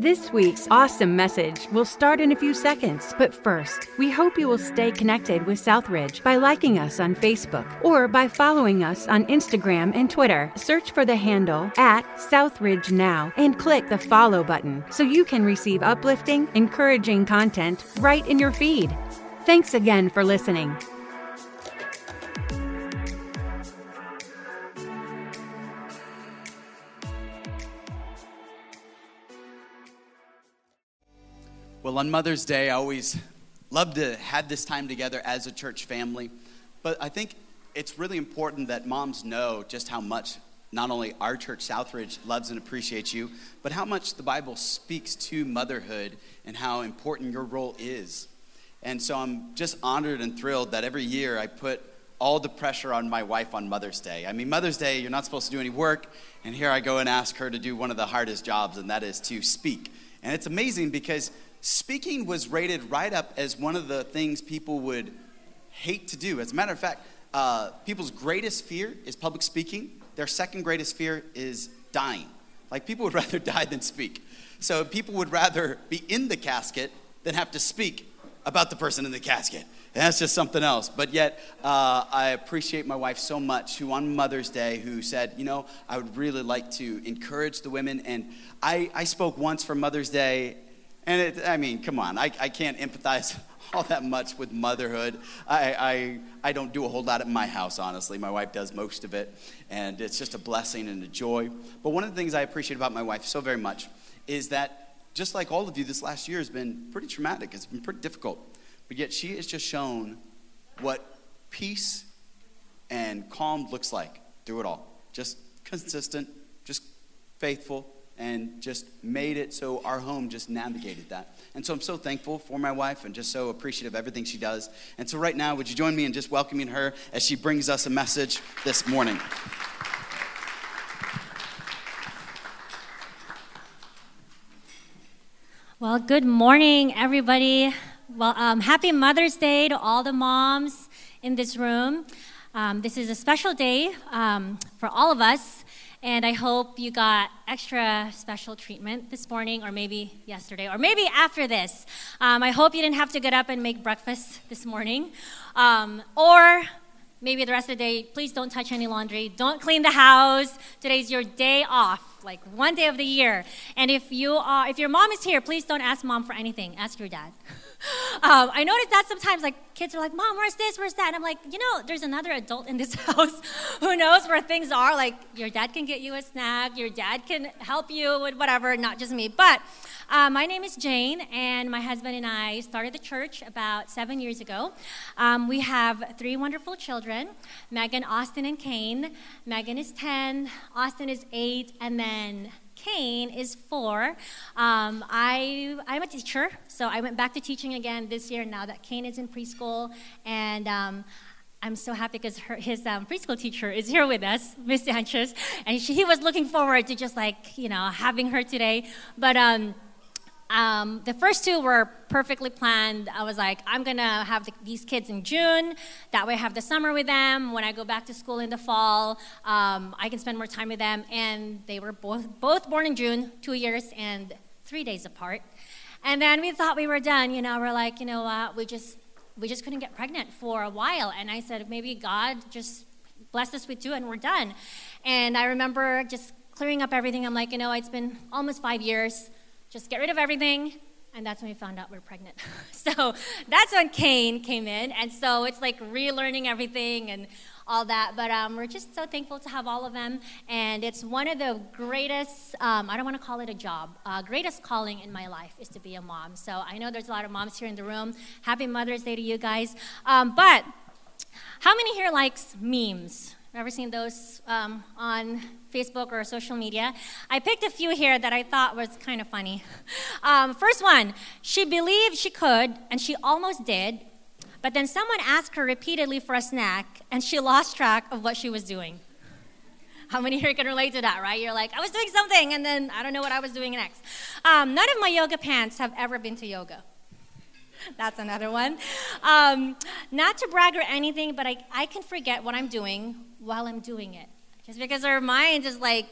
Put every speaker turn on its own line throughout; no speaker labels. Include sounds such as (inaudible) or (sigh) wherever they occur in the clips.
This week's awesome message will start in a few seconds, but first, we hope you will stay connected with Southridge by liking us on Facebook or by following us on Instagram and Twitter. Search for the handle at Southridge Now and click the follow button so you can receive uplifting, encouraging content right in your feed. Thanks again for listening.
Well, on Mother's Day, I always love to have this time together as a church family. But I think it's really important that moms know just how much not only our church, Southridge, loves and appreciates you, but how much the Bible speaks to motherhood and how important your role is. And so I'm just honored and thrilled that every year I put all the pressure on my wife on Mother's Day. I mean, Mother's Day, you're not supposed to do any work, and here I go and ask her to do one of the hardest jobs, and that is to speak. And it's amazing because speaking was rated right up as one of the things people would hate to do. As a matter of fact, uh, people's greatest fear is public speaking. Their second greatest fear is dying. Like people would (laughs) rather die than speak. So people would rather be in the casket than have to speak about the person in the casket. And that's just something else. But yet, uh, I appreciate my wife so much, who on Mother's Day, who said, you know, I would really like to encourage the women. And I, I spoke once for Mother's Day, and it, I mean, come on, I, I can't empathize (laughs) all that much with motherhood. I, I, I don't do a whole lot at my house, honestly. My wife does most of it, and it's just a blessing and a joy. But one of the things I appreciate about my wife so very much is that, just like all of you, this last year has been pretty traumatic. It's been pretty difficult. But yet, she has just shown what peace and calm looks like through it all. Just consistent, just faithful, and just made it so our home just navigated that. And so I'm so thankful for my wife and just so appreciative of everything she does. And so right now, would you join me in just welcoming her as she brings us a message this morning?
Well, good morning, everybody. Well, um, happy Mother's Day to all the moms in this room. Um, this is a special day um, for all of us. And I hope you got extra special treatment this morning, or maybe yesterday, or maybe after this. Um, I hope you didn't have to get up and make breakfast this morning. Um, or maybe the rest of the day, please don't touch any laundry. Don't clean the house. Today's your day off, like one day of the year. And if, you are, if your mom is here, please don't ask mom for anything. Ask your dad. (laughs) (laughs) Um, I notice that sometimes, like, kids are like, Mom, where's this? Where's that? And I'm like, you know, there's another adult in this (laughs) house who knows where things are. Like, your dad can get you a snack, your dad can help you with whatever, not just me. But uh, my name is Jane, and my husband and I started the church about seven years ago. Um, we have three wonderful children Megan, Austin, and Kane. Megan is 10, Austin is 8, and then Kane is four. Um, I, I'm a teacher, so I went back to teaching again this year now that Kane is in preschool. And um, I'm so happy because his um, preschool teacher is here with us, Miss Sanchez, and she, he was looking forward to just like, you know, having her today. But um, the first two were perfectly planned. I was like, I'm gonna have the, these kids in June. That way, I have the summer with them. When I go back to school in the fall, um, I can spend more time with them. And they were both both born in June, two years and three days apart. And then we thought we were done. You know, we're like, you know what? We just we just couldn't get pregnant for a while. And I said, maybe God just blessed us with two, and we're done. And I remember just clearing up everything. I'm like, you know, it's been almost five years just get rid of everything. And that's when we found out we are pregnant. (laughs) so that's when Kane came in. And so it's like relearning everything and all that. But um, we're just so thankful to have all of them. And it's one of the greatest, um, I don't want to call it a job, uh, greatest calling in my life is to be a mom. So I know there's a lot of moms here in the room. Happy Mother's Day to you guys. Um, but how many here likes memes? Ever seen those um, on Facebook or social media? I picked a few here that I thought was kind of funny. (laughs) Um, first one, she believed she could, and she almost did, but then someone asked her repeatedly for a snack, and she lost track of what she was doing. How many here can relate to that, right? You're like, I was doing something, and then I don't know what I was doing next. Um, none of my yoga pants have ever been to yoga. (laughs) That's another one. Um, not to brag or anything, but I, I can forget what I'm doing while I'm doing it. Just because our mind is like,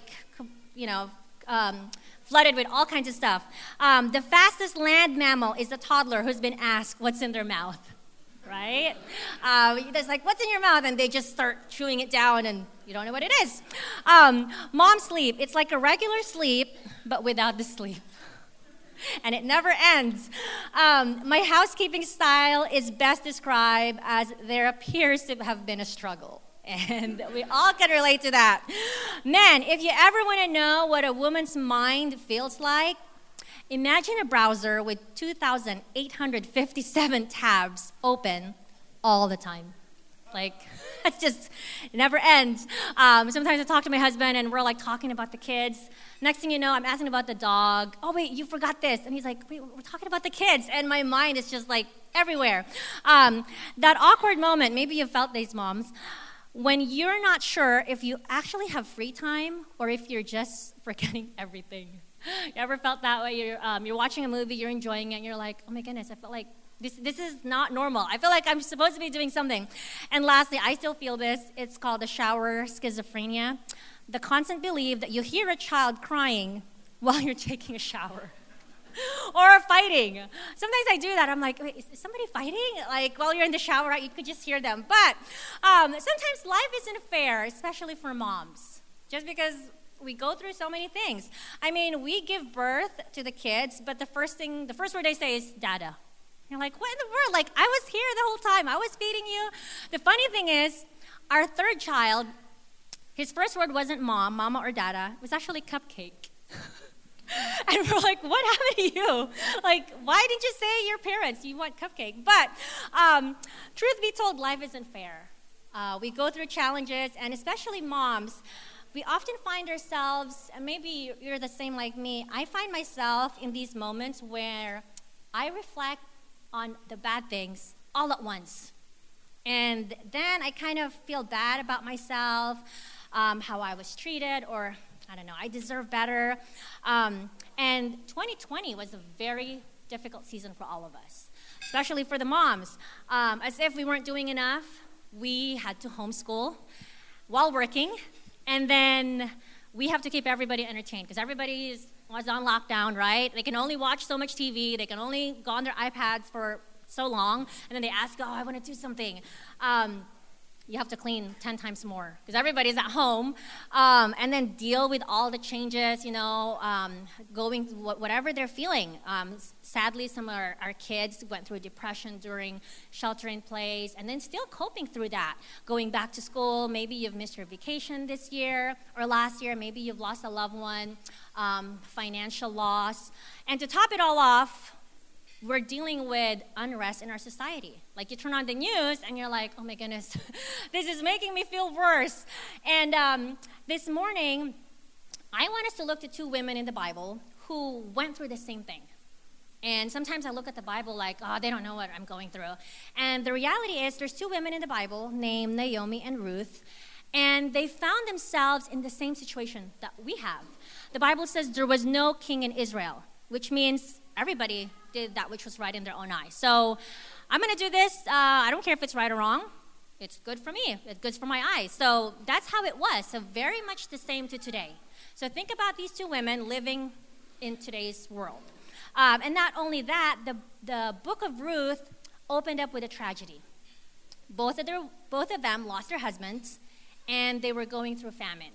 you know, um, flooded with all kinds of stuff. Um, the fastest land mammal is the toddler who's been asked what's in their mouth, right? Uh, it's like, what's in your mouth? And they just start chewing it down and you don't know what it is. Um, mom sleep, it's like a regular sleep, but without the sleep. (laughs) And it never ends. Um, my housekeeping style is best described as there appears to have been a struggle. (laughs) And we all can relate to that. Man, if you ever want to know what a woman's mind feels like, imagine a browser with 2,857 tabs open all the time. Like, (laughs) it just, never ends. Um, sometimes I talk to my husband and we're like talking about the kids. Next thing you know, I'm asking about the dog. Oh, wait, you forgot this. And he's like, wait, we're talking about the kids. And my mind is just like everywhere. Um, that awkward moment, maybe you felt these moms when you're not sure if you actually have free time or if you're just (laughs) forgetting everything. You ever felt that way? You're, um, you're watching a movie, you're enjoying it, and you're like, oh my goodness, I felt like this, this is not normal. I feel like I'm supposed to be doing something. And lastly, I still feel this. It's called the shower schizophrenia. The constant belief that you hear a child crying while you're taking a shower. (laughs) or fighting. Sometimes I do that. I'm like, wait, is somebody fighting? Like while you're in the shower, right? You could just hear them. But um, sometimes life isn't fair, especially for moms, just because we go through so many things. I mean, we give birth to the kids, but the first thing, the first word they say is "dada." You're like, what in the world? Like I was here the whole time. I was feeding you. The funny thing is, our third child, his first word wasn't mom, mama, or dada. It was actually cupcake. (laughs) And we're like, what happened to you? Like, why didn't you say your parents you want cupcake? But um, truth be told, life isn't fair. Uh, we go through challenges, and especially moms, we often find ourselves, and maybe you're the same like me, I find myself in these moments where I reflect on the bad things all at once. And then I kind of feel bad about myself, um, how I was treated, or I don't know, I deserve better. Um, and 2020 was a very difficult season for all of us, especially for the moms. Um, as if we weren't doing enough, we had to homeschool while working, and then we have to keep everybody entertained because everybody is, was on lockdown, right? They can only watch so much TV, they can only go on their iPads for so long, and then they ask, Oh, I want to do something. Um, you have to clean 10 times more because everybody's at home um, and then deal with all the changes you know um, going whatever they're feeling. Um, sadly some of our, our, kids went through depression during shelter in place and then still coping through that. Going back to school maybe you've missed your vacation this year or last year maybe you've lost a loved one um, financial loss. And to top it all off we're dealing with unrest in our society. Like you turn on the news and you're like, oh my goodness, (laughs) this is making me feel worse. And um, this morning, I want us to look to two women in the Bible who went through the same thing. And sometimes I look at the Bible like, oh, they don't know what I'm going through. And the reality is, there's two women in the Bible named Naomi and Ruth, and they found themselves in the same situation that we have. The Bible says there was no king in Israel, which means everybody did that which was right in their own eyes. So I'm going to do this. Uh, I don't care if it's right or wrong. It's good for me. It's good for my eyes. So that's how it was. So very much the same to today. So think about these two women living in today's world. Um, and not only that, the, the book of Ruth opened up with a tragedy. Both of, their, both of them lost their husbands, and they were going through famine.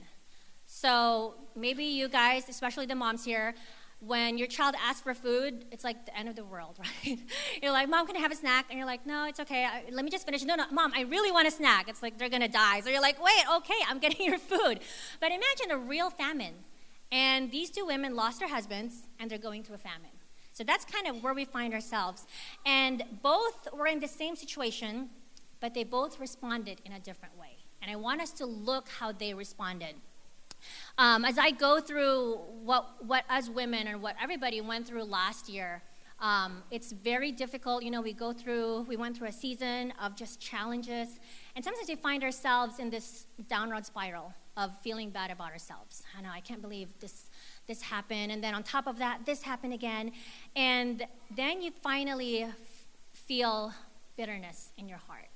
So maybe you guys, especially the moms here, when your child asks for food, it's like the end of the world, (laughs) right? you're like, Mom, can I have a snack? And you're like, No, it's okay. Let me just finish. No, no, Mom, I really want a snack. It's like they're going to die. So you're like, Wait, okay, I'm getting (laughs) your food. But imagine a real famine. And these two women lost their husbands and they're going through a famine. So that's kind of where we find ourselves. And both were in the same situation, but they both responded in a different way. And I want us to look how they responded. Um, as I go through what, what us women and what everybody went through last year, um, it's very difficult. You know, we go through, we went through a season of just challenges, and sometimes we find ourselves in this downward spiral of feeling bad about ourselves. I know, I can't believe this this happened, and then on top of that, this happened again, and then you finally f- feel bitterness in your heart,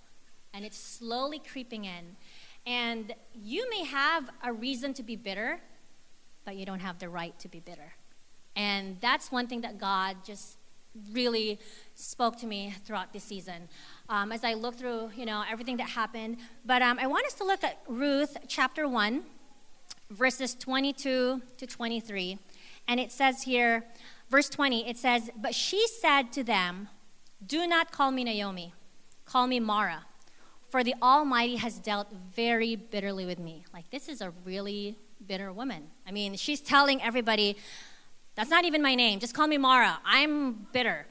and it's slowly creeping in. And you may have a reason to be bitter, but you don't have the right to be bitter. And that's one thing that God just really spoke to me throughout this season um, as I look through, you know, everything that happened. But um, I want us to look at Ruth chapter 1, verses 22 to 23. And it says here, verse 20, it says, But she said to them, Do not call me Naomi, call me Mara, for the Almighty has dealt very bitterly with me. Like, this is a really bitter woman. I mean, she's telling everybody, that's not even my name. Just call me Mara. I'm bitter.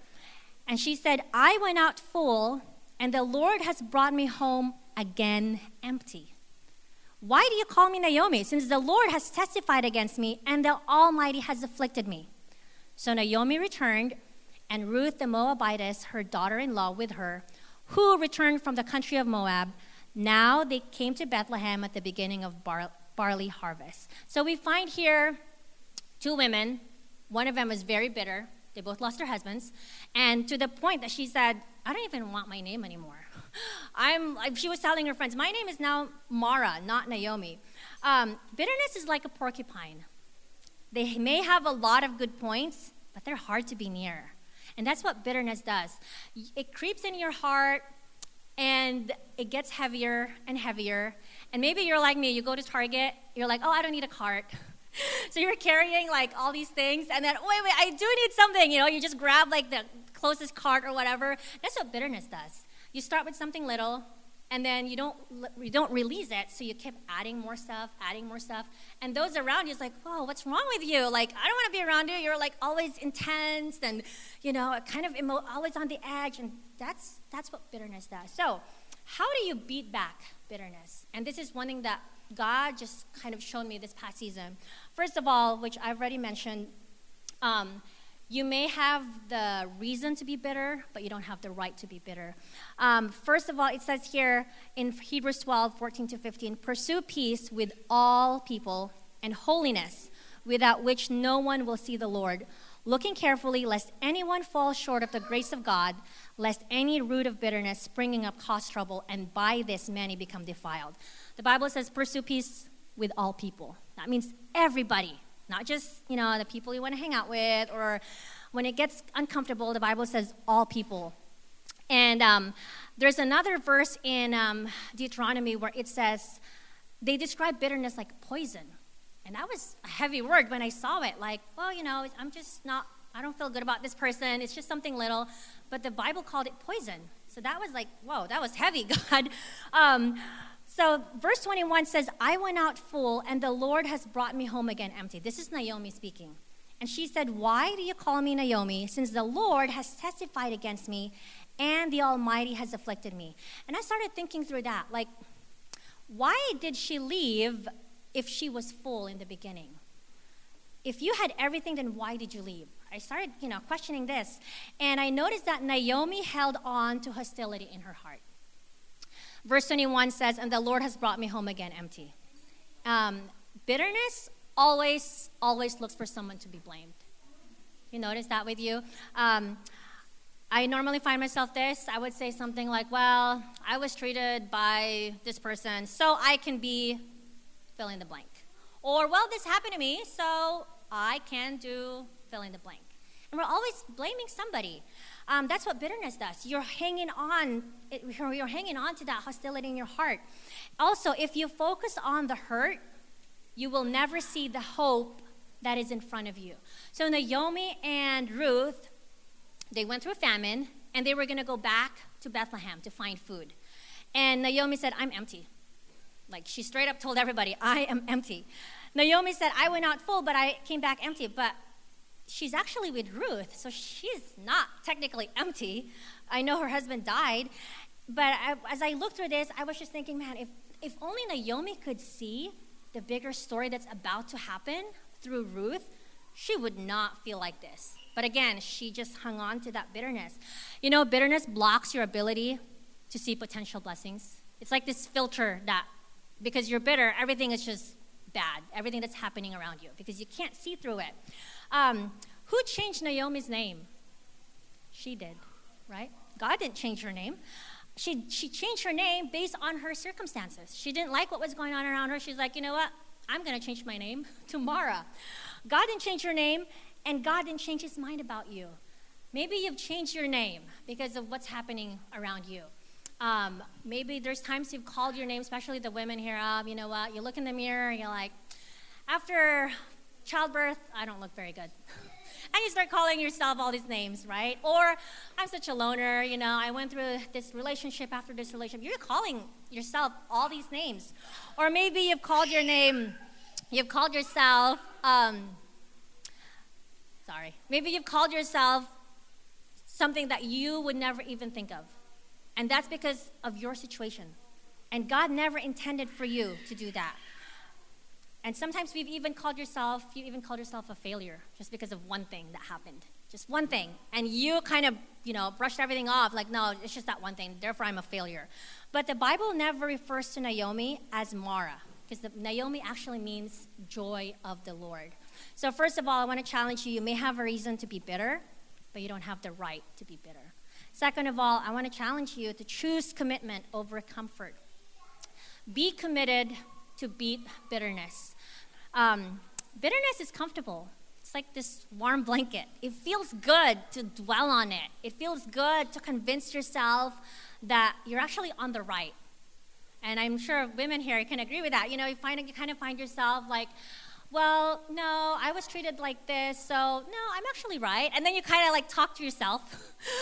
And she said, I went out full, and the Lord has brought me home again empty. Why do you call me Naomi, since the Lord has testified against me, and the Almighty has afflicted me? So Naomi returned, and Ruth the Moabitess, her daughter in law, with her, who returned from the country of Moab. Now they came to Bethlehem at the beginning of bar- barley harvest. So we find here two women one of them was very bitter. They both lost their husbands. And to the point that she said, I don't even want my name anymore. (laughs) I'm, she was telling her friends, my name is now Mara, not Naomi. Um, bitterness is like a porcupine. They may have a lot of good points, but they're hard to be near. And that's what bitterness does. It creeps in your heart and it gets heavier and heavier. And maybe you're like me, you go to Target, you're like, oh, I don't need a cart. (laughs) so you're carrying like all these things, and then, wait, wait, I do need something. You know, you just grab like the closest cart or whatever. That's what bitterness does. You start with something little, and then you don't you don't release it, so you keep adding more stuff, adding more stuff, and those around you is like, whoa, what's wrong with you? Like, I don't want to be around you. You're like always intense and you know, kind of emo- always on the edge, and that's that's what bitterness does. So, how do you beat back bitterness? And this is one thing that God just kind of showed me this past season. First of all, which I've already mentioned, um, you may have the reason to be bitter, but you don't have the right to be bitter. Um, first of all, it says here in Hebrews 12, 14 to 15 pursue peace with all people and holiness, without which no one will see the Lord. Looking carefully, lest anyone fall short of the grace of God, lest any root of bitterness springing up cause trouble, and by this many become defiled. The Bible says, pursue peace with all people. That means everybody, not just, you know, the people you want to hang out with, or when it gets uncomfortable, the Bible says all people. And um, there's another verse in um, Deuteronomy where it says, they describe bitterness like poison. And that was a heavy word when I saw it. Like, well, you know, I'm just not, I don't feel good about this person. It's just something little. But the Bible called it poison. So that was like, whoa, that was heavy, (laughs) God. Um, so, verse 21 says, I went out full, and the Lord has brought me home again empty. This is Naomi speaking. And she said, Why do you call me Naomi, since the Lord has testified against me, and the Almighty has afflicted me? And I started thinking through that. Like, why did she leave if she was full in the beginning? If you had everything, then why did you leave? I started, you know, questioning this. And I noticed that Naomi held on to hostility in her heart. Verse 21 says, And the Lord has brought me home again empty. Um, bitterness always, always looks for someone to be blamed. You notice that with you? Um, I normally find myself this. I would say something like, Well, I was treated by this person, so I can be fill in the blank. Or, Well, this happened to me, so I can do fill in the blank. And we're always blaming somebody. Um, that's what bitterness does. You're hanging on. You're hanging on to that hostility in your heart. Also, if you focus on the hurt, you will never see the hope that is in front of you. So Naomi and Ruth, they went through a famine, and they were going to go back to Bethlehem to find food. And Naomi said, "I'm empty." Like she straight up told everybody, "I am empty." Naomi said, "I went out full, but I came back empty." But she's actually with Ruth, so she's not technically empty. I know her husband died, but I, as I looked through this, I was just thinking, man, if, if only Naomi could see the bigger story that's about to happen through Ruth, she would not feel like this. But again, she just hung on to that bitterness. You know, bitterness blocks your ability to see potential blessings. It's like this filter that, because you're bitter, everything is just bad, everything that's happening around you, because you can't see through it. Um, who changed Naomi's name? She did, right? God didn't change her name. She, she changed her name based on her circumstances. She didn't like what was going on around her. She's like, you know what? I'm going to change my name (laughs) to Mara. God didn't change her name, and God didn't change his mind about you. Maybe you've changed your name because of what's happening around you. Um, maybe there's times you've called your name, especially the women here. Um, you know what? You look in the mirror and you're like, after childbirth, I don't look very good. (laughs) and you start calling yourself all these names, right? Or I'm such a loner, you know, I went through this relationship after this relationship. You're calling yourself all these names. Or maybe you've called your name, you've called yourself, um, sorry, maybe you've called yourself something that you would never even think of. And that's because of your situation. And God never intended for you to do that. And sometimes we've even called yourself, you even called yourself a failure just because of one thing that happened. Just one thing. And you kind of, you know, brushed everything off like, no, it's just that one thing, therefore I'm a failure. But the Bible never refers to Naomi as Mara, because Naomi actually means joy of the Lord. So, first of all, I want to challenge you you may have a reason to be bitter, but you don't have the right to be bitter. Second of all, I want to challenge you to choose commitment over comfort. Be committed to beat bitterness. Um, bitterness is comfortable. It's like this warm blanket. It feels good to dwell on it. It feels good to convince yourself that you're actually on the right. And I'm sure women here can agree with that. You know, you find you kind of find yourself like, well, no, I was treated like this, so no, I'm actually right. And then you kind of like talk to yourself,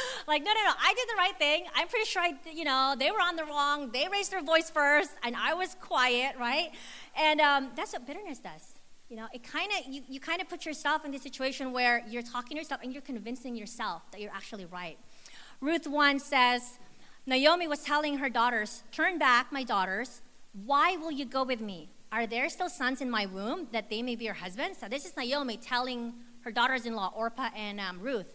(laughs) like, no, no, no, I did the right thing. I'm pretty sure I, you know, they were on the wrong. They raised their voice first, and I was quiet, right? And um, that's what bitterness does. You know, it kind of you, you kind of put yourself in this situation where you're talking to yourself and you're convincing yourself that you're actually right. Ruth 1 says, Naomi was telling her daughters, Turn back, my daughters. Why will you go with me? Are there still sons in my womb that they may be your husbands? So this is Naomi telling her daughters in law, Orpah and um, Ruth.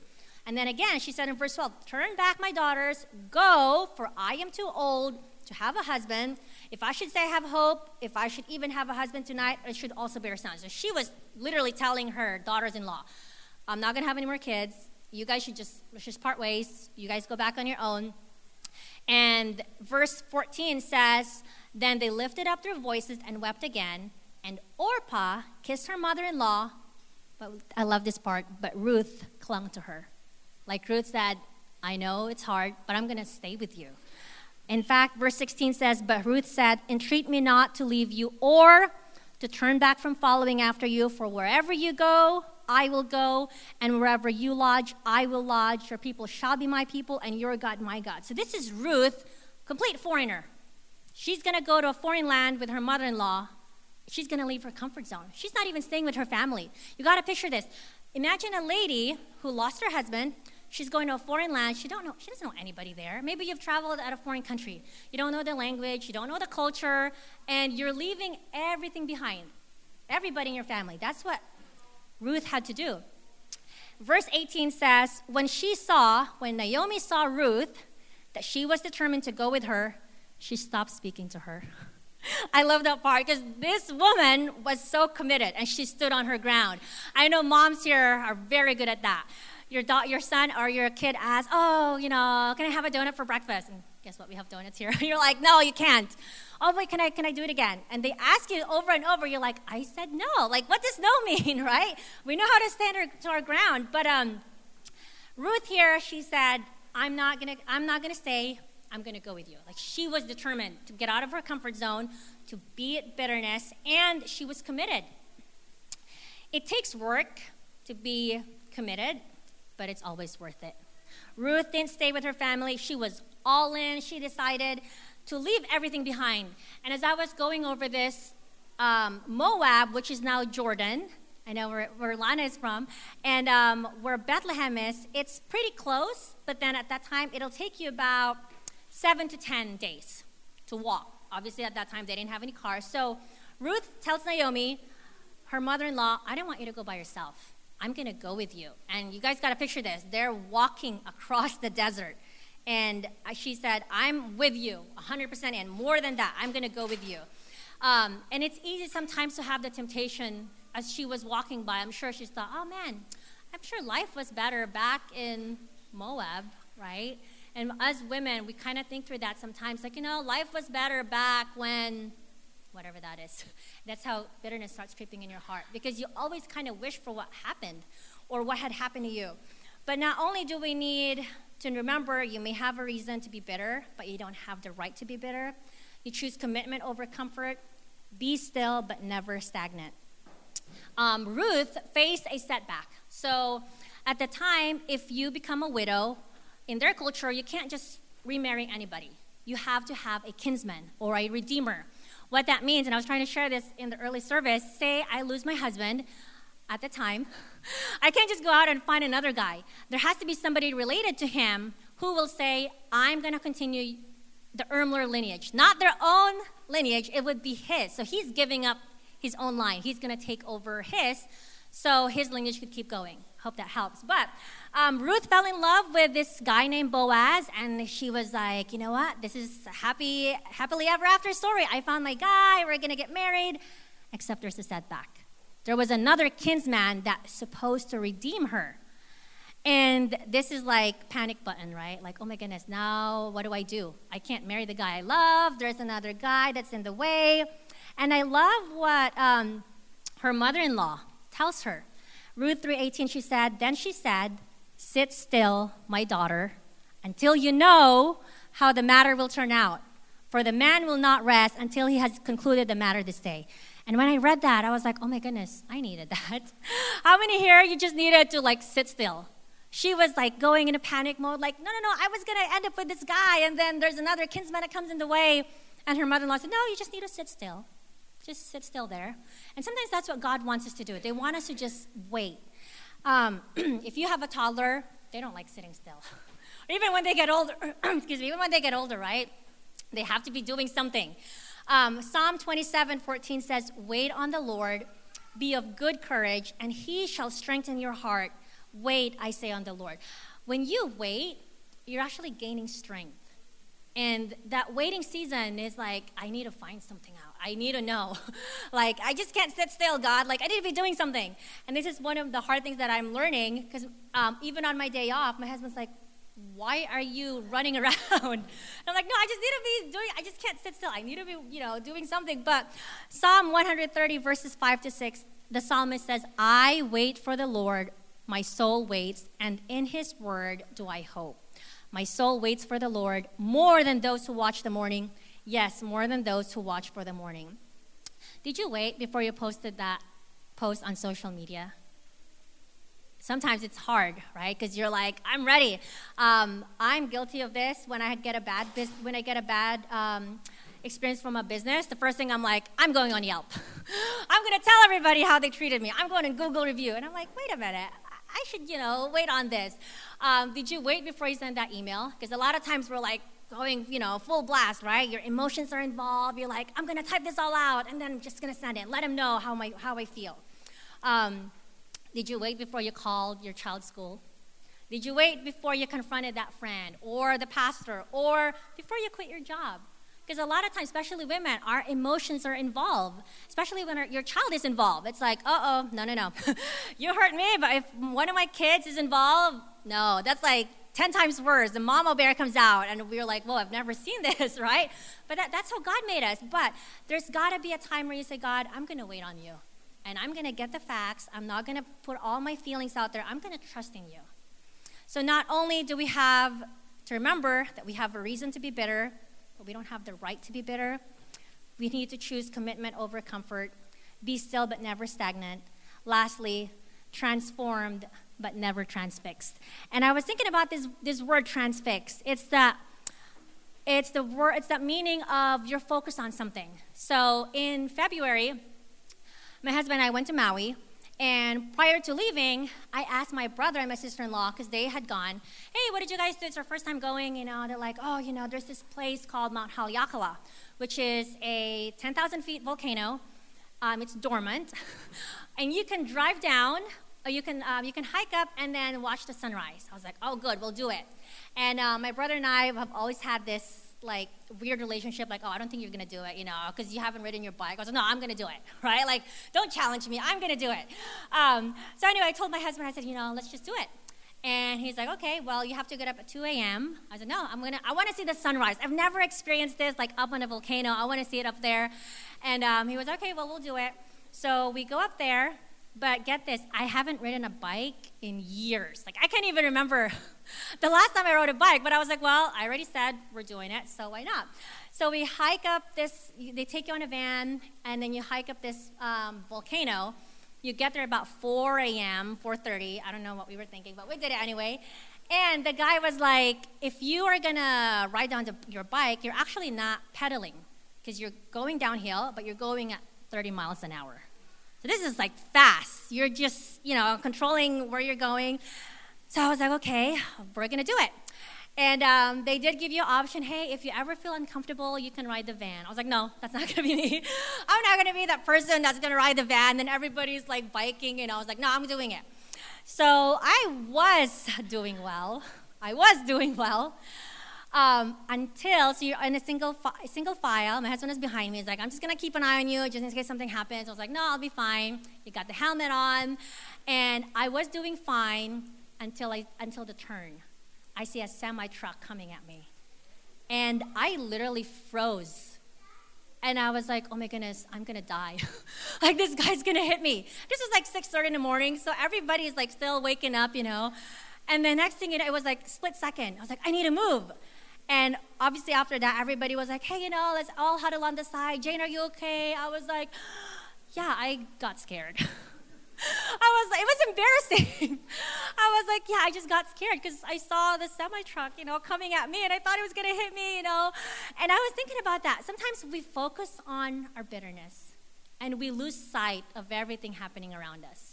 And then again, she said in verse 12, Turn back, my daughters, go, for I am too old to have a husband. If I should say I have hope, if I should even have a husband tonight, I should also bear sons. So she was literally telling her daughters in law, I'm not going to have any more kids. You guys should just, just part ways. You guys go back on your own. And verse 14 says, Then they lifted up their voices and wept again. And Orpah kissed her mother in law. But I love this part. But Ruth clung to her. Like Ruth said, I know it's hard, but I'm going to stay with you. In fact, verse 16 says, But Ruth said, Entreat me not to leave you or to turn back from following after you, for wherever you go, I will go, and wherever you lodge, I will lodge. Your people shall be my people, and your God my God. So this is Ruth, complete foreigner. She's going to go to a foreign land with her mother in law. She's going to leave her comfort zone. She's not even staying with her family. You got to picture this. Imagine a lady who lost her husband, She's going to a foreign land. She don't know. She doesn't know anybody there. Maybe you've traveled at a foreign country. You don't know the language. You don't know the culture, and you're leaving everything behind. Everybody in your family. That's what Ruth had to do. Verse 18 says, "When she saw, when Naomi saw Ruth, that she was determined to go with her, she stopped speaking to her." (laughs) I love that part because this woman was so committed and she stood on her ground. I know moms here are very good at that your, da- your son or your kid asks, Oh, you know, can I have a donut for breakfast? And guess what? We have donuts here. (laughs) you're like, No, you can't. Oh, wait, can I, can I do it again? And they ask you over and over. You're like, I said no. Like, what does no (laughs) mean, right? We know how to stand our, to our ground. But um, Ruth here, she said, I'm not to I'm not going to stay. I'm going to go with you. Like, she was determined to get out of her comfort zone, to beat bitterness, and she was committed. It takes work to be committed but it's always worth it. Ruth didn't stay with her family. She was all in. She decided to leave everything behind. And as I was going over this, um, Moab, which is now Jordan, I know where, where Lana is from, and um, where Bethlehem is, it's pretty close, but then at that time, it'll take you about seven to 10 days to walk. Obviously, at that time, they didn't have any cars. So Ruth tells Naomi, her mother in law, I don't want you to go by yourself. I'm going to go with you. And you guys got to picture this. They're walking (laughs) across the desert. And she said, I'm with you 100% and more than that, I'm going to go with you. Um, and it's easy sometimes to have the temptation as she was walking by. I'm sure she thought, oh man, I'm sure life was better back in Moab, right? And as women, we kind of think through that sometimes. Like, you know, life was better back when whatever that is. (laughs) That's how bitterness starts creeping in your heart because you always kind of wish for what happened. or what had happened to you. But not only do we need to remember you may have a reason to be bitter, but you don't have the right to be bitter. You choose commitment over comfort. Be still, but never stagnant. Um, Ruth faced a setback. So at the time, if you become a widow, in their culture, you can't just remarry anybody. You have to have a kinsman or a redeemer. What that means, and I was trying to share this in the early service say I lose my husband at the time. (laughs) I can't just go out and find another guy. There has to be somebody related to him who will say, I'm going to continue the Ermler lineage. Not their own lineage, it would be his. So he's giving up his own line. He's going to take over his, so his lineage could keep going. Hope that helps. But um, Ruth fell in love with this guy named Boaz, and she was like, you know what? This is a happy, happily ever after story. I found my guy. We're to get married. Except there's a setback. There was another kinsman that's supposed to redeem her. And this is like panic button, right? Like, oh my goodness, now what do I do? I can't marry the guy I love. There's another guy that's in the way. And I love what um, her mother-in-law tells her. Ruth 3:18 she said, then she said, "Sit still, my daughter, until you know how the matter will turn out. For the man will not rest until he has concluded the matter this day." And when I read that, I was like, "Oh my goodness, I needed that." (laughs) how many here you just needed to like sit still? She was like going in a panic mode, like, "No, no, no, I was going to end up with this guy and then there's another kinsman that comes in the way." And her mother-in-law said, "No, you just need to sit still." Just sit still there. And sometimes that's what God wants us to do. They want us to just wait. Um, (clears throat) if you have a toddler, they don't like sitting still. (laughs) even when they get older, (clears throat) excuse me, even when they get older, right? They have to be doing something. Um, Psalm 27 14 says, Wait on the Lord, be of good courage, and he shall strengthen your heart. Wait, I say, on the Lord. When you wait, you're actually gaining strength. And that waiting season is like, I need to find something out. I need to know. (laughs) like, I just can't sit still, God. Like, I need to be doing something. And this is one of the hard things that I'm learning because um, even on my day off, my husband's like, why are you running (laughs) around? (laughs) I'm like, no, I just need to be doing, I just can't sit still. I need to be, you know, doing something. But Psalm 130, verses 5 to 6, the psalmist says, I wait for the Lord, my soul waits, and in his word do I hope. My soul waits for the Lord more than those who watch the morning Yes, more than those who watch for the morning. Did you wait before you posted that post on social media? Sometimes it's hard, right? Because you're like, I'm ready. Um, I'm guilty of this. When I get a bad when I get a bad um, experience from a business, the first thing I'm like, I'm going on Yelp. (laughs) I'm going to tell everybody how they treated me. I'm going to Google review, and I'm like, wait a minute. I should, you know, wait on this. Um, did you wait before you send that email? Because a lot of times we're like, going, you know, full blast, right? Your emotions are involved. You're like, I'm going to type this all out, and then I'm just going to send it. Let him know how, my, how I feel. Um, did you wait before you called your child's school? Did you wait before you confronted that friend or the pastor or before you quit your job? Because a lot of times, especially women, our emotions are involved, especially when our, your child is involved. It's like, uh oh, no, no, no. (laughs) you hurt me, but if one of my kids is involved, no, that's like 10 times worse. The mama bear comes out, and we're like, whoa, I've never (laughs) seen this, (laughs) right? But that, that's how God made us. But there's got to be a time where you say, God, I'm going to wait on you. And I'm going to get the facts. I'm not going to put all my feelings out there. I'm going to trust in you. So not only do we have to remember that we have a reason to be bitter, but we don't have the right to be bitter. We need to choose commitment over comfort, be still but never stagnant. Lastly, transformed but never transfixed. And I was thinking about this, this word transfixed. It's that it's the word it's that meaning of you're focused on something. So in February, my husband and I went to Maui. And prior to leaving, I asked my brother and my sister in law, because they had gone, hey, what did you guys do? It's our first time going. You know, they're like, oh, you know, there's this place called Mount Haleakala, which is a 10,000 feet volcano. Um, it's dormant. (laughs) and you can drive down you can, um, you can hike up and then watch the sunrise. I was like, oh, good, we'll do it. And uh, my brother and I have always had this like weird relationship, like, oh, I don't think you're gonna do it, you know, because you haven't ridden your bike. I was like, no, I'm gonna do it, (laughs) right? Like, don't challenge me, I'm gonna do it. Um, so anyway, I told my husband, I said, you know, let's just do it. And he's like, okay, well, you have to get up at 2 a.m. I said, no, I'm gonna, I wanna see the sunrise. I've never experienced this, like up on a volcano. I wanna see it up there. And um, he was, okay, well, we'll do it. So we go up there, But get this, I haven't ridden a bike in years. Like, I can't even remember (laughs) the last time I rode a bike, but I was like, well, I already said we're doing it, so why not? So we hike up this, they take you on a van, and then you hike up this um, volcano. You get there about 4 a.m., 4.30. I don't know what we were thinking, but we did it anyway. And the guy was like, if you are going to ride down your bike, you're actually not pedaling because you're going downhill, but you're going at 30 miles an hour. This is like fast. You're just, you know, controlling where you're going. So I was like, okay, we're going to do it. And um, they did give you an option hey, if you ever feel uncomfortable, you can ride the van. I was like, no, that's not (laughs) to be me. I'm not to be that person that's to ride the van. And everybody's like biking, and I was like, no, I'm doing it. So I was doing well. I was doing well. Um, until, so you're in a single, fi- single file. My husband is behind me. He's like, I'm just to keep an eye on you just in case something happens. I was like, no, I'll be fine. You got the helmet on. And I was doing fine until, I, until the turn. I see a semi truck coming at me. And I literally froze. And I was like, oh my goodness, I'm gonna die. (laughs) like this guy's gonna hit me. This is like 6:30 in the morning, so everybody's like still waking up, you know. And the next thing you know, it was like split second. I was like, I need to move. And obviously, after that, everybody was like, hey, you know, let's all huddle on the side. Jane, are you okay? I was like, yeah, I got scared. (laughs) I was like, it was embarrassing. (laughs) I was like, yeah, I just got scared because I saw the semi truck, you know, coming at me and I thought it was going to hit me, you know. And I was thinking about that. Sometimes we focus on our bitterness and we lose sight of everything happening around us.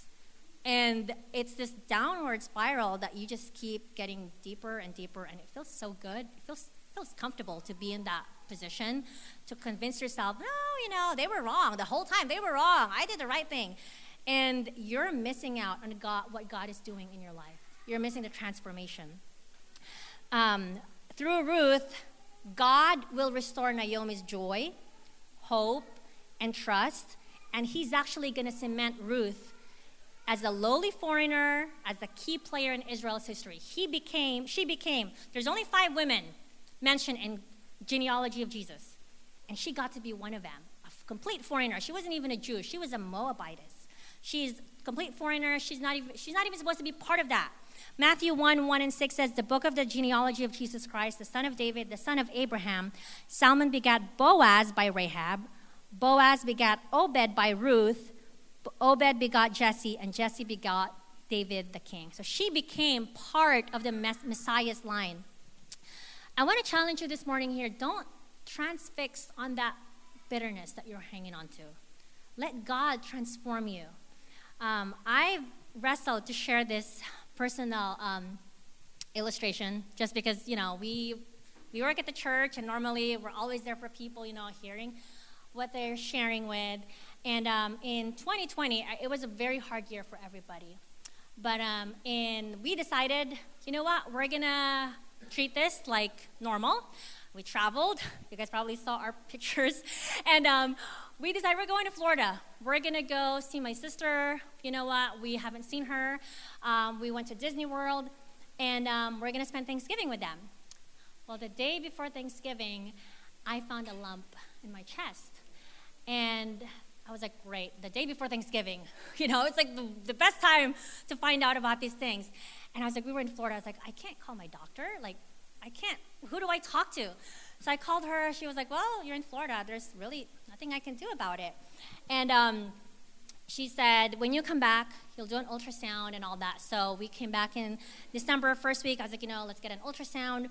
And it's this downward spiral that you just keep getting deeper and deeper, and it feels so good. It feels, feels comfortable to be in that position to convince yourself, no, you know, they were wrong the whole time. They were wrong. I did the right thing. And you're missing out on God, what God is doing in your life. You're missing the transformation. Um, through Ruth, God will restore Naomi's joy, hope, and trust. And He's actually going to cement Ruth as a lowly foreigner, as a key player in Israel's history. He became, she became, there's only five women mentioned in genealogy of Jesus. And she got to be one of them, a complete foreigner. She wasn't even a Jew, she was a Moabitess. She's complete foreigner. She's not even, she's not even supposed to be part of that. Matthew 1 1 and 6 says, The book of the genealogy of Jesus Christ, the son of David, the son of Abraham. Salmon begat Boaz by Rahab. Boaz begat Obed by Ruth. Obed begot Jesse, and Jesse begot David the king. So she became part of the Messiah's line. I want to challenge you this morning here don't transfix on that bitterness that you're hanging on to. Let God transform you. Um, I've wrestled to share this personal um, illustration just because, you know, we, we work at the church and normally we're always there for people, you know, hearing what they're sharing with. And um, in 2020, it was a very hard year for everybody. But um, we decided, you know what, we're gonna treat this like normal. We traveled. (laughs) You guys probably saw our (laughs) pictures. And um, we decided we're going to Florida. We're gonna go see my sister. You know what, we haven't seen her. Um, we went to Disney World, and um, we're gonna spend Thanksgiving with them. Well, the day before Thanksgiving, I found a lump in my chest. And I was like, great, the day before Thanksgiving. (laughs) You know, it's like the, the best time to find out about these things. And I was like, we were in Florida. I was like, I can't call my doctor. Like, I can't, who do I talk to? So I called her. She was like, well, you're in Florida. There's really nothing I can do about it. And um, she said, when you come back, you'll do an ultrasound and all that. So we came back in December, first week. I was like, you know, let's get an ultrasound.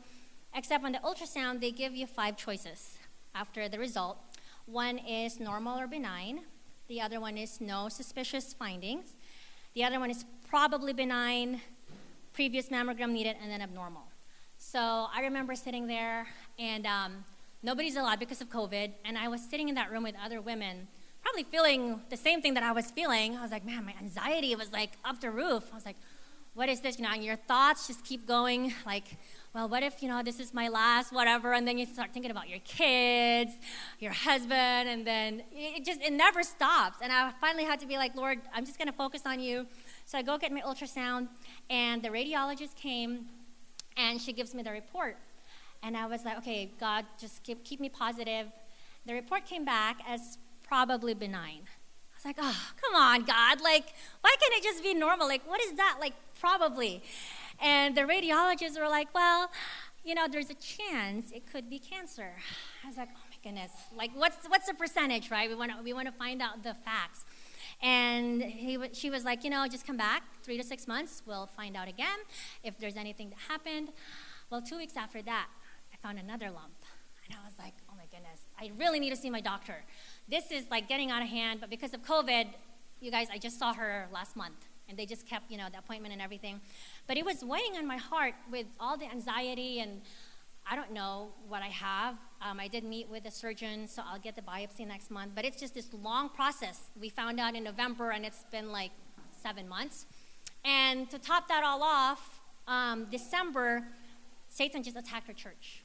Except on the ultrasound, they give you five choices after the result. One is normal or benign. The other one is no suspicious findings. The other one is probably benign, previous mammogram needed, and then abnormal. So I remember sitting there, and um, nobody's allowed because of COVID, and I was sitting in that room with other women, probably feeling the same thing that I was feeling. I was like, man, my anxiety was like up the roof. I was like, what is this? You know, and your thoughts just keep going, like, well, what if, you know, this is my last, whatever, and then you start thinking about your kids, your husband, and then it just, it never stops. And I finally had to be like, Lord, I'm just going to focus on you. So I go get my ultrasound, and the radiologist came, and she gives me the report. And I was like, okay, God, just keep, keep me positive. The report came back as probably benign. I was like, oh, come on, God. Like, why can't it just be normal? Like, what is that? Like, probably. And the radiologists were like, well, you know, there's a chance it could be cancer. I was like, oh my goodness. Like, what's, what's the percentage, right? We want to we wanna find out the facts. And he, she was like, you know, just come back three to six months. We'll find out again if there's anything that happened. Well, two weeks after that, I found another lump. And I was like, oh my goodness, I really need to see my doctor. This is like getting out of hand, but because of COVID, you guys, I just saw her last month. And they just kept, you know, the appointment and everything. But it was weighing on my heart with all the anxiety and I don't know what I have. Um, I did meet with a surgeon, so I'll get the biopsy next month. But it's just this long process. We found out in November, and it's been like seven months. And to top that all off, um, December, Satan just attacked our church.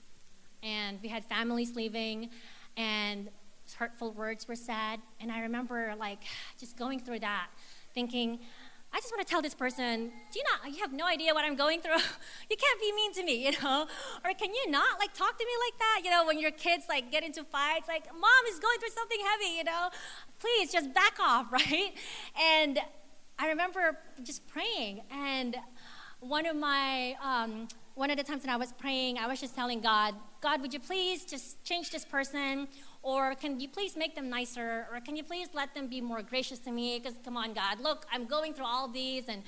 And we had families leaving, and hurtful words were said. And I remember like just going through that, thinking, I just want to tell this person, do you not, you have no idea what I'm going through? (laughs) you can't be mean to me, (laughs) you know? Or can you not, like, talk to me like that? You know, when your kids, like, get into fights, like, mom is going through something heavy, you know? Please just back (laughs) off, right? And I remember just praying, and one of my, um, one of the times when I was praying, I was just telling God, God, would you please just change this person? Or can you please make them nicer? Or can you please let them be more gracious to me? Because, come on, God, look, I'm going through all these and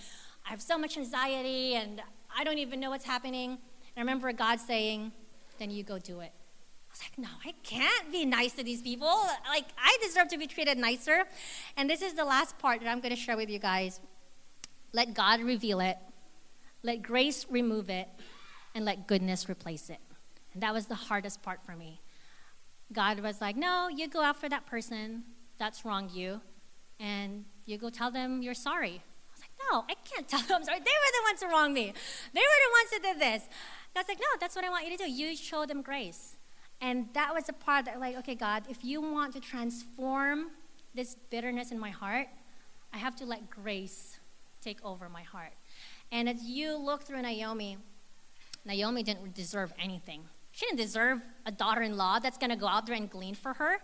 I have so much anxiety and I don't even know what's happening. And I remember God saying, then you go do it. I was like, no, I can't be nice to these people. Like, I deserve to be treated nicer. And this is the last part that I'm going to share with you guys. Let God reveal it, let grace remove it, and let goodness replace it. And that was the hardest part for me. God was like, no, you go after that person that's wronged you, and you go tell them you're sorry. I was like, no, I can't tell them I'm sorry. They were the ones who wronged me. They were the ones who did this. God's like, no, that's what I want you to do. You show them grace. And that was the part that, like, okay, God, if you want to transform this bitterness in my heart, I have to let grace take over my heart. And as you look through Naomi, Naomi didn't deserve anything. She didn't deserve a daughter in law that's going to go out there and glean for her.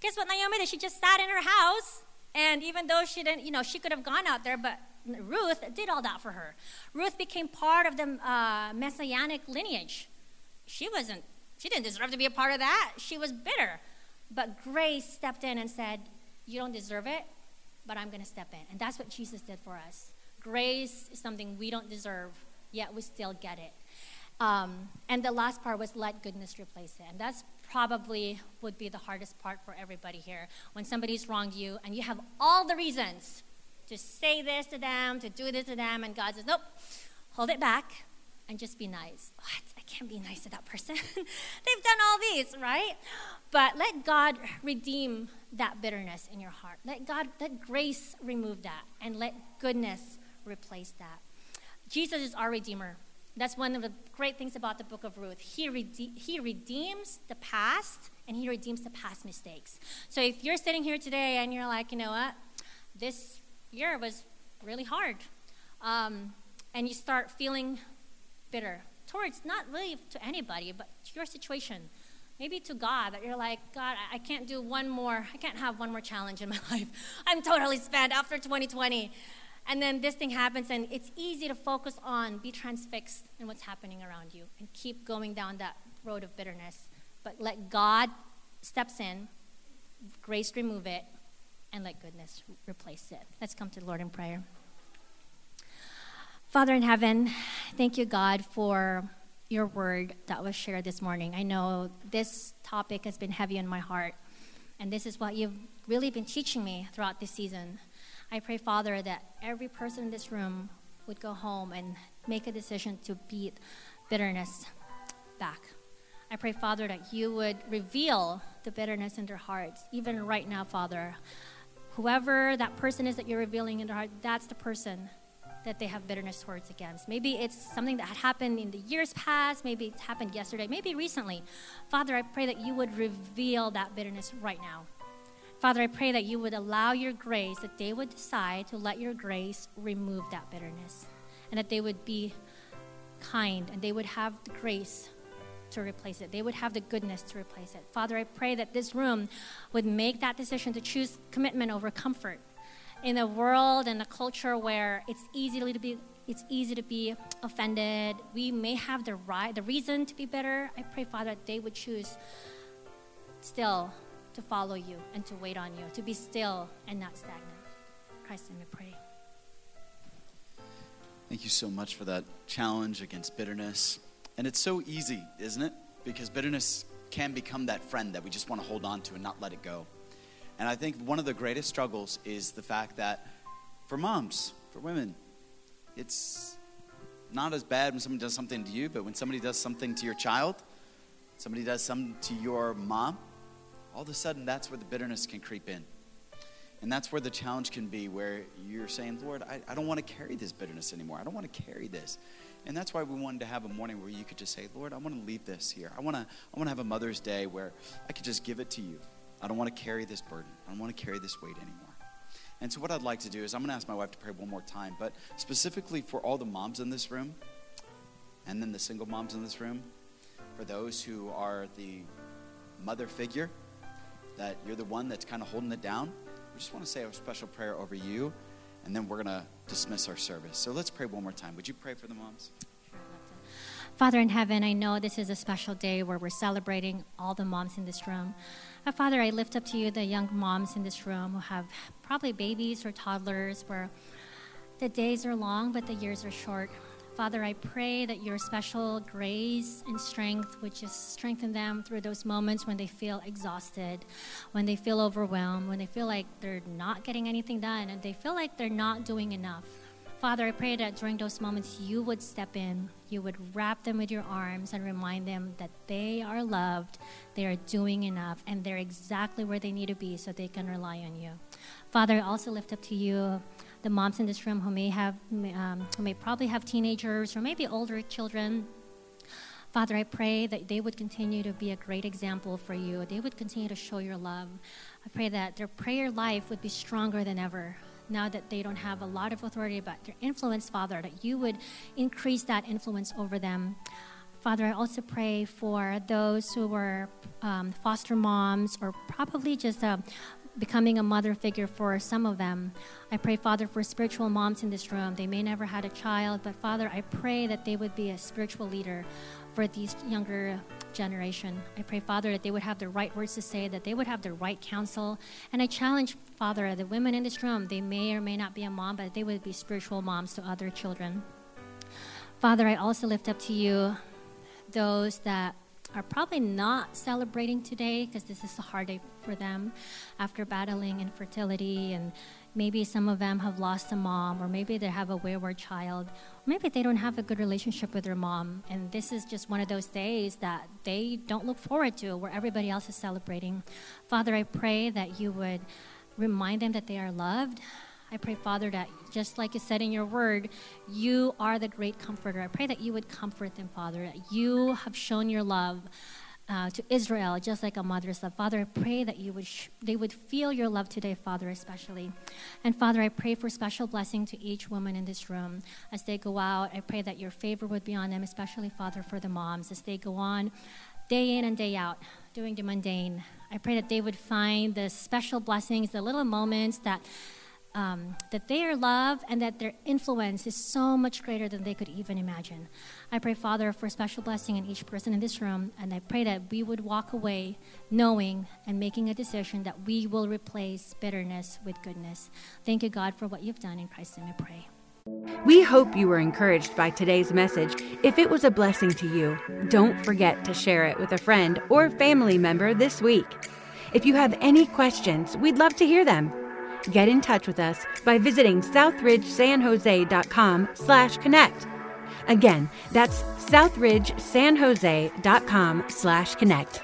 Guess what Naomi did? She just sat in her house. And even though she didn't, you know, she could have gone out there, but Ruth did all that for her. Ruth became part of the uh, messianic lineage. She wasn't, she didn't deserve to be a part of that. She was bitter. But grace stepped in and said, You don't deserve it, but I'm going to step in. And that's what Jesus did for us. Grace is something we don't deserve, yet we still get it. Um, and the last part was let goodness replace it. And that's probably would be the hardest part for everybody here. When somebody's wronged you and you have all the reasons to say this to them, to do this to them, and God says, nope, hold it back and just be nice. What? I can't be nice to that person. (laughs) They've done all these, right? But let God redeem that bitterness in your heart. Let God, let grace remove that and let goodness replace that. Jesus is our Redeemer. That's one of the great things about the book of Ruth. He, rede- he redeems the past and he redeems the past mistakes. So if you're sitting here today and you're like, you know what, this year was really hard, um, and you start feeling bitter towards not really to anybody, but to your situation, maybe to God, that you're like, God, I can't do one more, I can't have one more challenge in my (laughs) life. I'm totally spent after 2020. And then this thing happens, and it's easy to focus on, be transfixed in what's happening around you, and keep going down that road of bitterness. But let God steps in, grace remove it, and let goodness replace it. Let's come to the Lord in prayer. Father in heaven, thank you, God, for your word that was shared this morning. I know this topic has been heavy in my heart, and this is what you've really been teaching me throughout this season. I pray, Father, that every person in this room would go home and make a decision to beat bitterness back. I pray, Father, that you would reveal the bitterness in their hearts, even right now, Father. Whoever that person is that you're revealing in their heart, that's the person that they have bitterness towards against. Maybe it's something that had happened in the years past, maybe it's happened yesterday, maybe recently. Father, I pray that you would reveal that bitterness right now. Father, I pray that you would allow your grace, that they would decide to let your grace remove that bitterness, and that they would be kind and they would have the grace to replace it. They would have the goodness to replace it. Father, I pray that this room would make that decision to choose commitment over comfort in a world and a culture where it's easy to be it's easy to be offended. We may have the right, the reason to be bitter. I pray, Father, that they would choose still to follow you and to wait on you, to be still and not stagnant. Christ, let me pray.
Thank you so much for that challenge against bitterness. And it's so easy, isn't it? Because bitterness can become that friend that we just want to hold on to and not let it go. And I think one of the greatest struggles is the fact that for moms, for women, it's not as bad when somebody does something to you, but when somebody does something to your child, somebody does something to your mom, all of a sudden that's where the bitterness can creep in. And that's where the challenge can be, where you're saying, Lord, I, I don't want to carry this bitterness anymore. I don't want to carry this. And that's why we wanted to have a morning where you could just say, Lord, I want to leave this here. I want to, I want to have a Mother's Day where I could just give it to you. I don't want to carry this burden. I don't want to carry this weight anymore. And so, what I'd like to do is, I'm going to ask my wife to pray one more time, but specifically for all the moms in this room, and then the single moms in this room, for those who are the mother figure, that you're the one that's kind of holding it down, we just want to say a special prayer over you, and then we're going to dismiss our service. So, let's pray one more time. Would you pray for the moms?
Father in heaven, I know this is a special day where we're celebrating all the moms in this room. Uh, Father, I lift up to you the young moms in this room who have probably babies or toddlers where the days are long but the years are short. Father, I pray that your special grace and strength would just strengthen them through those moments when they feel exhausted, when they feel overwhelmed, when they feel like they're not getting anything done, and they feel like they're not doing enough. Father, I pray that during those moments you would step in, you would wrap them with your arms and remind them that they are loved, they are doing enough, and they're exactly where they need to be so they can rely on you. Father, I also lift up to you the moms in this room who may have, um, who may probably have teenagers or maybe older children. Father, I pray that they would continue to be a great example for you. They would continue to show your love. I pray that their prayer life would be stronger than ever now that they don't have a lot of authority, but their influence, Father, that you would increase that influence over them. Father, I also pray for those who were um, foster moms or probably just uh, becoming a mother figure for some of them. I pray, Father, for spiritual moms in this room. They may never had a child, but Father, I pray that they would be a spiritual leader for these younger generation. I pray, Father, that they would have the right words to say, that they would have the right counsel. And I challenge, Father, the women in this room, they may or may not be a mom, but they would be spiritual moms to other children. Father, I also lift up to you those that are probably not celebrating today because this is a hard day for them after battling infertility and maybe some of them have lost a mom or maybe they have a wayward child. Maybe they don't have a good relationship with their mom and this is just one of those days that they don't look forward to where everybody else is celebrating. Father i pray that you would remind them that they are loved I pray, Father, that just like you said in your word, you are the great comforter. I pray that you would comfort them, Father, that you have shown your love. Uh, to Israel, just like a mother's love. Father, I pray that you would sh- they would feel your love today, Father, especially. And Father, I pray for special blessing to each woman in this room as they go out. I pray that your favor would be on them, especially, Father, for the moms as they go on day in and day out doing the mundane. I pray that they would find the special blessings, the little moments that um, that they are loved and that their influence is so much greater than they could even imagine. I pray, Father, for a special blessing in each person in this room, and I pray that we would walk away knowing and making a decision that we will replace bitterness with goodness. Thank you, God, for what you've done. In Christ's name I pray.
We hope you were encouraged by today's message. If it was a blessing to you, don't forget to share it with a friend or family member this week. If you have any questions, we'd love to hear them get in touch with us by visiting southridgesanjose.com slash connect. Again, that's southridgesanjose.com slash connect.